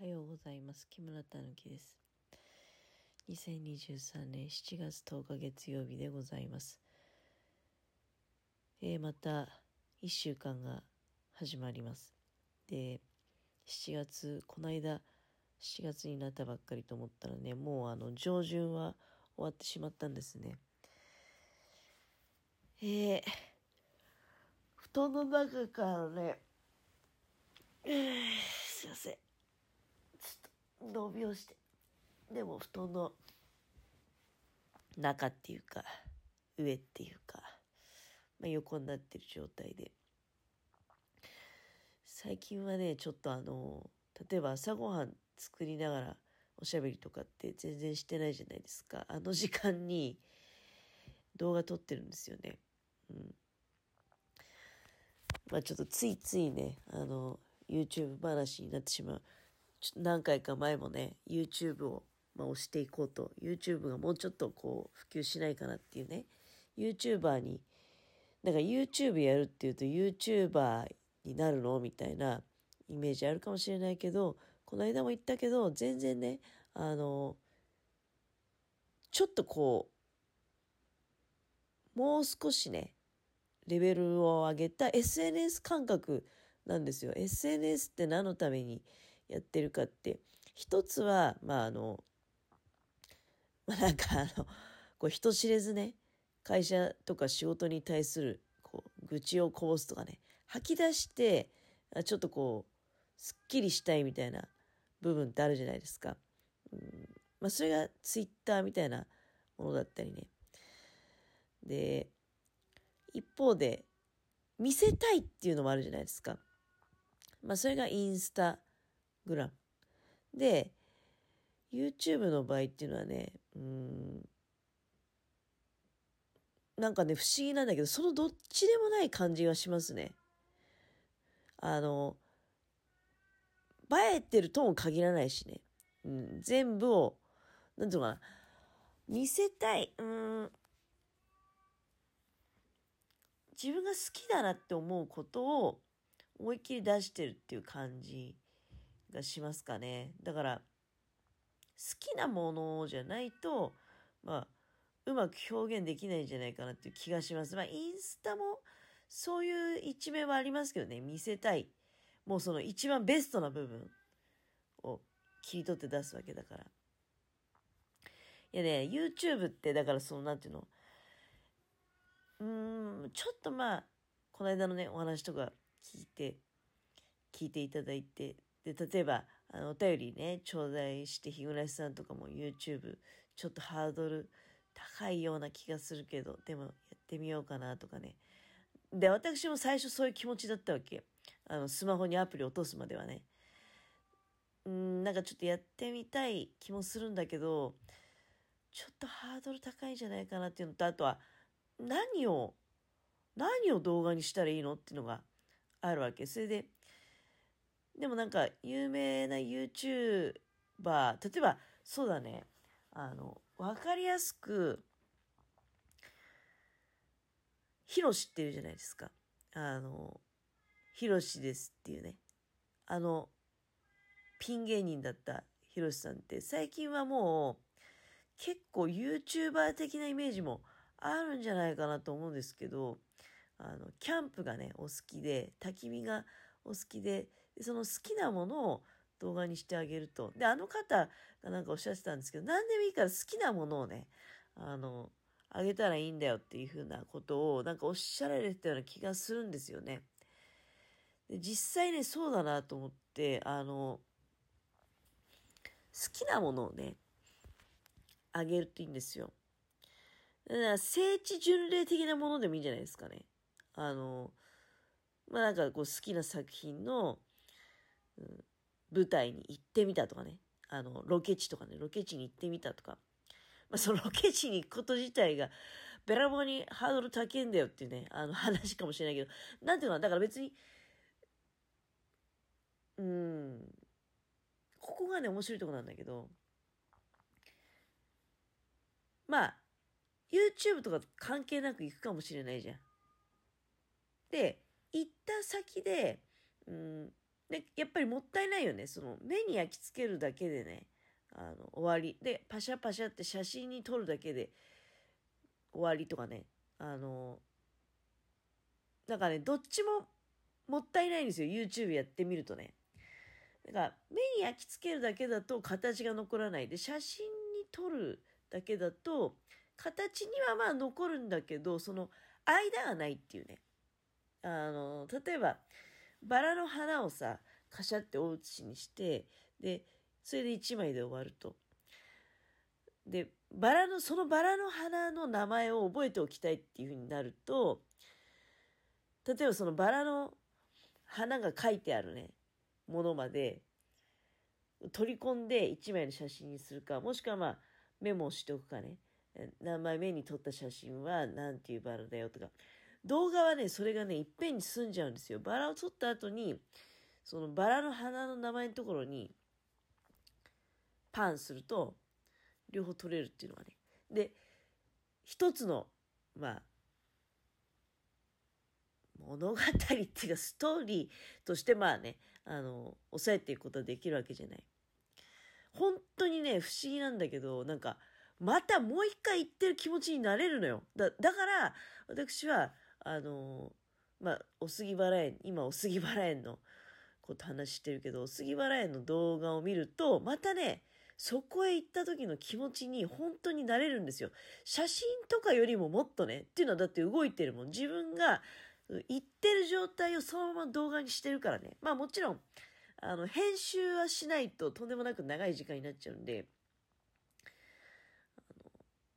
おはようございます。木村たぬきです。2023年7月10日月曜日でございます。えーまた1週間が始まります。で、7月、この間7月になったばっかりと思ったらね、もうあの上旬は終わってしまったんですね。えー、布団の中からね、え ーすいません。伸びをして。でも、布団の中っていうか、上っていうか、まあ、横になってる状態で。最近はね、ちょっとあの、例えば朝ごはん作りながらおしゃべりとかって全然してないじゃないですか。あの時間に動画撮ってるんですよね。うん。まあちょっとついついね、あの、YouTube 話になってしまう。何回か前もね、YouTube を、まあ、押していこうと、YouTube がもうちょっとこう、普及しないかなっていうね、YouTuber に、なんか YouTube やるっていうと YouTuber になるの？みたいなイメージあるかもしれないけど、この間も言ったけど、全然ね、あの、ちょっとこう、もう少しね、レベルを上げた SNS 感覚なんですよ。SNS って何のためにやってるかって。一つは、まああの、まあなんかあの、こう人知れずね、会社とか仕事に対する、こう、愚痴をこぼすとかね、吐き出して、ちょっとこう、すっきりしたいみたいな部分ってあるじゃないですか。うん、まあそれがツイッターみたいなものだったりね。で、一方で、見せたいっていうのもあるじゃないですか。まあ、それがインスタグラム。で、YouTube の場合っていうのはね、うん、なんかね、不思議なんだけど、そのどっちでもない感じがしますね。あの、映えてるとも限らないしね。うん、全部を、なんていうかな、見せたい、うん、自分が好きだなって思うことを思いっきり出してるっていう感じがしますかね。だから、好きなものじゃないと、まあ、うまく表現できないんじゃないかなっていう気がします。まあ、インスタもそういう一面はありますけどね、見せたい。もうその一番ベストな部分を切り取って出すわけだから。いやね、YouTube ってだからその、なんていうの、うーん、ちょっとまあ、この間のね、お話とか聞いて、聞いていただいて、で、例えば、あの、お便りね、頂戴して、日暮さんとかも YouTube、ちょっとハードル高いような気がするけど、でもやってみようかなとかね。で、私も最初そういう気持ちだったわけ。あの、スマホにアプリ落とすまではね。うん、なんかちょっとやってみたい気もするんだけど、ちょっとハードル高いんじゃないかなっていうのと、あとは、何を、何を動画にしたらいいのっていうのがあるわけ。それで、でもなんか、有名な YouTuber、例えば、そうだね、あの、わかりやすく、ヒロシっていうじゃないですか。あの、ヒロシですっていうね。あの、ピン芸人だったヒロシさんって、最近はもう、結構 YouTuber 的なイメージもあるんじゃないかなと思うんですけど、あの、キャンプがね、お好きで、焚き火がお好きで、でその好きなものを動画にしてあげると。で、あの方がなんかおっしゃってたんですけど、何でもいいから好きなものをね、あの、あげたらいいんだよっていうふうなことを、なんかおっしゃられてたような気がするんですよね。で実際ね、そうだなと思って、あの、好きなものをね、あげるといいんですよ。だから聖地巡礼的なものでもいいんじゃないですかね。あの、まあなんかこう好きな作品の、うん舞台に行ってみたとかね。あの、ロケ地とかね、ロケ地に行ってみたとか。まあその ロケ地に行くこと自体が、べらぼうにハードル高いんだよっていうね、あの話かもしれないけど、なんていうのはだから別に、うん、ここがね、面白いとこなんだけど、まあ、YouTube とか関係なく行くかもしれないじゃん。で、行った先で、うん、で、やっぱりもったいないよね。その、目に焼き付けるだけでね、あの、終わり。で、パシャパシャって写真に撮るだけで終わりとかね。あの、なんかね、どっちももったいないんですよ。YouTube やってみるとね。だから、目に焼き付けるだけだと形が残らないで、写真に撮るだけだと、形にはまあ残るんだけど、その間がないっていうね。あの、例えば、バラの花をさ、カシャって大写しにして、で、それで1枚で終わると。で、バラの、そのバラの花の名前を覚えておきたいっていうふうになると、例えばそのバラの花が書いてあるね、ものまで取り込んで1枚の写真にするか、もしくはまあメモをしておくかね。何枚目に撮った写真は何ていうバラだよとか。動画はね、それがね、いっぺんに済んじゃうんですよ。バラを撮った後に、そのバラの花の名前のところに、パンすると、両方撮れるっていうのがね。で、一つの、まあ、物語っていうかストーリーとしてまあね、あの、抑えていくことはできるわけじゃない。本当にね、不思議なんだけど、なんか、またもう一回言ってる気持ちになれるのよ。だ、だから、私は、あのまあ、お杉原園、今お杉原園のこと話してるけど、お杉原園の動画を見ると、またね、そこへ行った時の気持ちに本当になれるんですよ。写真とかよりももっとね、っていうのはだって動いてるもん。自分が言ってる状態をそのまま動画にしてるからね。まあもちろん、あの、編集はしないととんでもなく長い時間になっちゃうんで、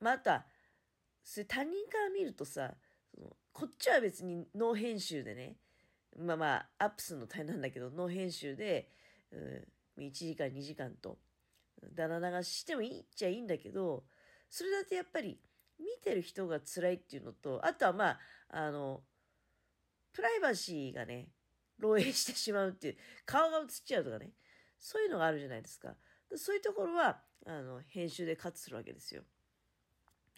また、それ他人から見るとさ、こっちは別にノー編集でね、まあまあ、アップするの大変なんだけど、ノー編集で、うん、1時間2時間と、だら流ししてもいいっちゃいいんだけど、それだってやっぱり見てる人が辛いっていうのと、あとはまあ、あの、プライバシーがね、漏洩してしまうっていう、顔が映っちゃうとかね、そういうのがあるじゃないですか。そういうところは、あの、編集でカットするわけですよ。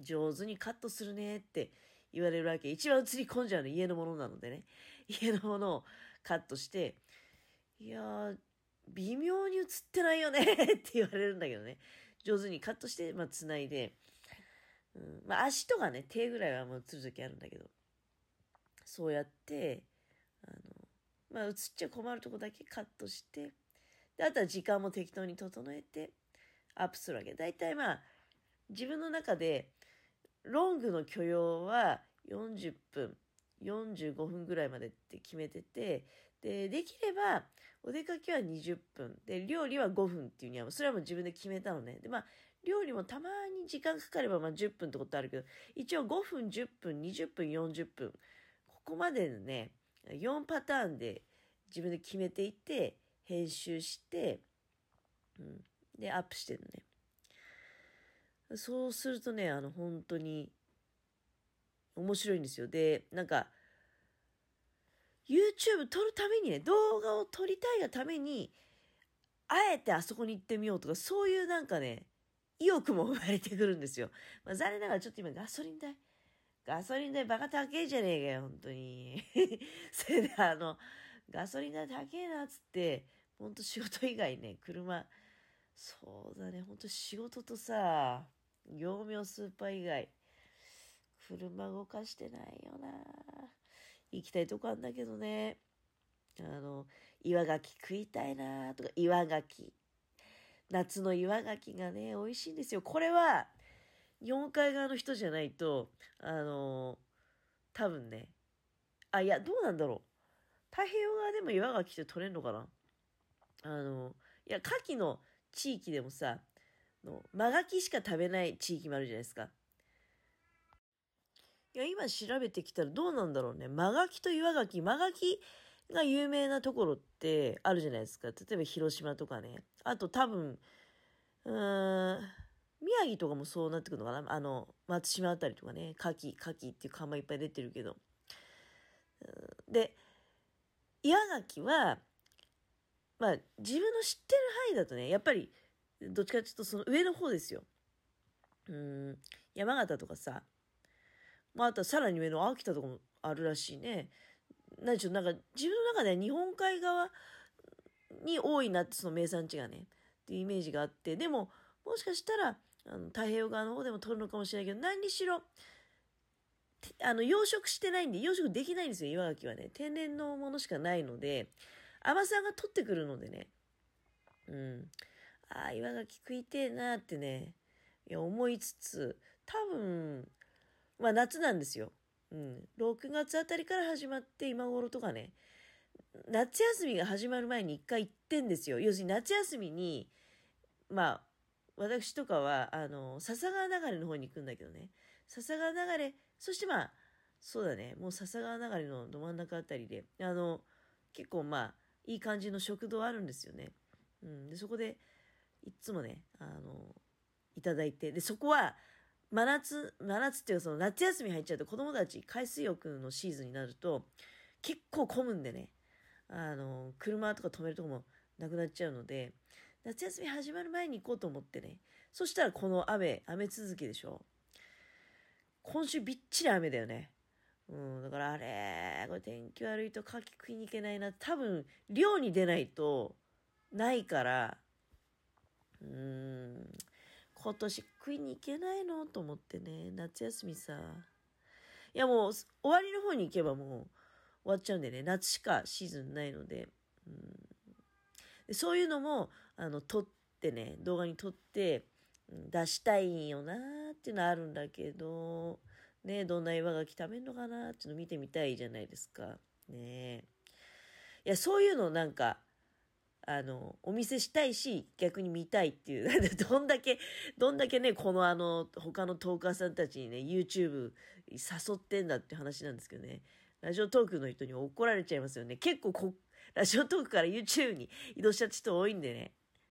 上手にカットするねって言われるわけ。一番映り込んじゃうの家のものなのでね。家のものをカットして、いやー、微妙に映ってないよね って言われるんだけどね。上手にカットして、まあ、繋いで、うん、まあ、足とかね、手ぐらいはもう映る時あるんだけど。そうやって、あの、まあ、映っちゃ困るとこだけカットして、で、あとは時間も適当に整えて、アップするわけ。だいたいまあ、自分の中で、ロングの許容は40分、45分ぐらいまでって決めてて、で、できれば、お出かけは20分、で、料理は5分っていうには、それはもう自分で決めたのね。で、まあ、料理もたまに時間かかれば、まあ10分ってことあるけど、一応5分、10分、20分、40分。ここまでのね、4パターンで自分で決めていって、編集して、うん、で、アップしてるのね。そうするとね、あの、本当に面白いんですよ。で、なんか、YouTube 撮るためにね、動画を撮りたいがために、あえてあそこに行ってみようとか、そういうなんかね、意欲も生まれてくるんですよ。まあ、残念ながらちょっと今ガソリン代ガソリン代バカ高えじゃねえかよ、本当に。それであの、ガソリン代高えなっつって、ほんと仕事以外ね、車、そうだね、ほんと仕事とさ、業務用スーパー以外、車動かしてないよな行きたいとこあんだけどね。あの、岩牡蠣食いたいなとか、岩牡蠣。夏の岩牡蠣がね、美味しいんですよ。これは、日本海側の人じゃないと、あの、多分ね、あ、いや、どうなんだろう。太平洋側でも岩が来て取れんのかなあの、いや、牡蠣の地域でもさ、の真牡蠣しか食べない地域もあるじゃないですか。いや、今調べてきたらどうなんだろうね。真牡蠣と岩牡蠣、真牡蠣が有名なところってあるじゃないですか。例えば広島とかね。あと多分、うーん、宮城とかもそうなってくるのかなあの、松島あたりとかね、牡蠣、牡蠣っていう看板いっぱい出てるけど。で、岩牡蠣は、まあ、自分の知ってる範囲だとね、やっぱり、どっちかっていうとその上の方ですよ。うん、山形とかさ、まあ、あとはさらに上の秋田とかもあるらしいね。何でしょう、なんか自分の中では日本海側に多いナッツの名産地がね、っていうイメージがあって、でも、もしかしたら、あの太平洋側の方でも取るのかもしれないけど、何にしろ、あの、養殖してないんで、養殖できないんですよ、岩牡蠣はね。天然のものしかないので、甘さが取ってくるのでね。うん。ああ、岩牡蠣食いてえなってね、いや、思いつつ、多分、まあ夏なんですよ。うん。6月あたりから始まって今頃とかね、夏休みが始まる前に一回行ってんですよ。要するに夏休みに、まあ、私とかは、あの、笹川流れの方に行くんだけどね。笹川流れ、そしてまあ、そうだね、もう笹川流れのど真ん中あたりで、あの、結構まあ、いい感じの食堂あるんですよね。うん。で、そこで、いつもね、あの、いただいて、で、そこは、真夏、真夏っていうその夏休み入っちゃうと子供たち海水浴のシーズンになると結構混むんでね、あの、車とか止めるとこもなくなっちゃうので、夏休み始まる前に行こうと思ってね。そしたらこの雨、雨続きでしょ。今週びっちり雨だよね。うん、だからあれ、これ天気悪いと牡蠣食いに行けないな。多分、漁に出ないと、ないから、うーん、今年食いに行けないの？と思ってね、夏休みさ。いやもう、終わりの方に行けばもう終わっちゃうんでね、夏しかシーズンないので、うん、でそういうのも、あの、撮ってね、動画に撮って、出したいんよなっていうのはあるんだけど、ね、どんな岩牡蠣食べんのかなっていうの見てみたいじゃないですか。ね。いや、そういうのなんか、あの、お見せしたいし、逆に見たいっていう、どんだけ、どんだけね、このあの、他のトーカーさんたちにね、YouTube 誘ってんだって話なんですけどね、ラジオトークの人に怒られちゃいますよね。結構こ、ラジオトークから YouTube に移動しちゃった人多いんでね、